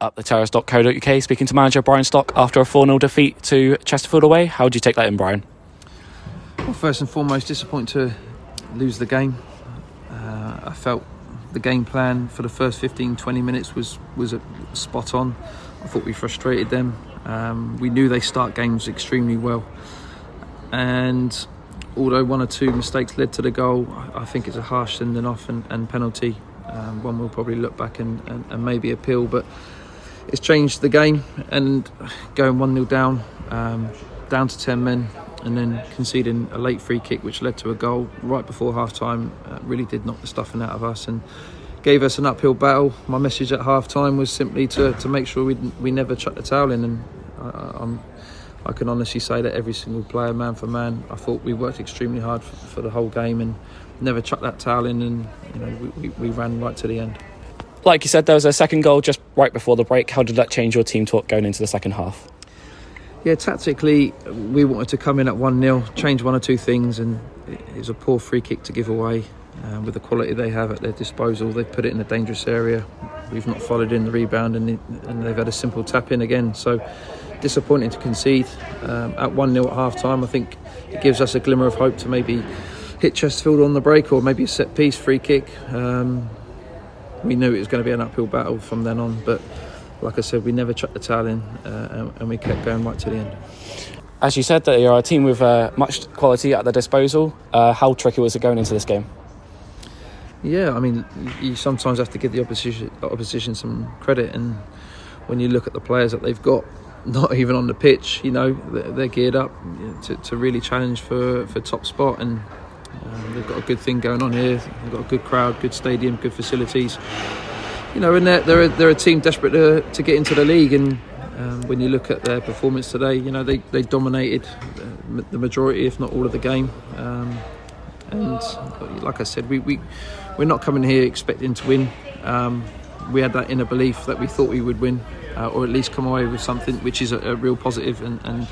uptheterrace.co.uk speaking to manager Brian Stock after a 4 0 defeat to Chesterfield away. How do you take that in, Brian? Well, first and foremost, disappointed to lose the game. Uh, I felt the game plan for the first 15 20 minutes was, was spot on. I thought we frustrated them. Um, we knew they start games extremely well. And although one or two mistakes led to the goal, I think it's a harsh sending off and, and penalty. Um, one will probably look back and, and, and, maybe appeal, but it's changed the game. And going 1 0 down, um, down to 10 men, and then conceding a late free kick, which led to a goal right before half time, uh, really did knock the stuffing out of us and gave us an uphill battle. My message at half time was simply to, to make sure we, we never chuck the towel in. And I, I can honestly say that every single player, man for man, I thought we worked extremely hard for, for the whole game and never chucked that towel in, and you know we, we, we, ran right to the end. Like you said, there was a second goal just right before the break. How did that change your team talk going into the second half? Yeah, tactically, we wanted to come in at 1 0, change one or two things, and it was a poor free kick to give away. Uh, with the quality they have at their disposal, they put it in a dangerous area. We've not followed in the rebound, and, and they've had a simple tap in again. So disappointing to concede um, at 1 0 at half time. I think it gives us a glimmer of hope to maybe hit Chesterfield on the break or maybe a set piece free kick. Um, we knew it was going to be an uphill battle from then on, but like I said, we never chucked the towel in uh, and we kept going right to the end. As you said, that you're a team with uh, much quality at their disposal. Uh, how tricky was it going into this game? Yeah, I mean, you sometimes have to give the opposition opposition some credit, and when you look at the players that they've got, not even on the pitch. You know, they're, geared up to, to really challenge for, for top spot, and they've got a good thing going on here. They've got a good crowd, good stadium, good facilities. You know, and they're they're a, they're a team desperate to, to get into the league. And um, when you look at their performance today, you know they, they dominated the majority, if not all, of the game. Um, and like I said, we, we we're not coming here expecting to win. Um, we had that inner belief that we thought we would win uh, or at least come away with something which is a, a real positive. And, and,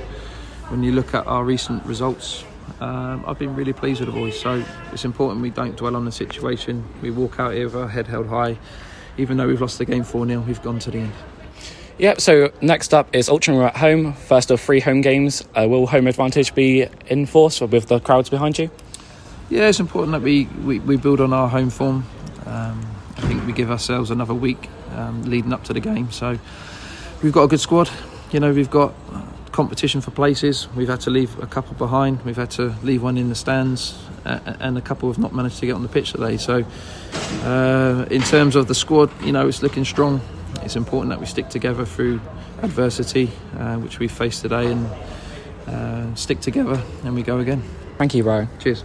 when you look at our recent results, um, I've been really pleased with the boys. So it's important we don't dwell on the situation. We walk out here with our head held high. Even though we've lost the game 4 0, we've gone to the end. Yep, so next up is Altrincham at home, first of three home games. Uh, will home advantage be in force with the crowds behind you? Yeah, it's important that we, we, we build on our home form. Um, I think we give ourselves another week um, leading up to the game. So we've got a good squad. You know, we've got competition for places. We've had to leave a couple behind. We've had to leave one in the stands, uh, and a couple have not managed to get on the pitch today. So, uh, in terms of the squad, you know, it's looking strong. It's important that we stick together through adversity, uh, which we faced today, and uh, stick together, and we go again. Thank you, Brian. Cheers.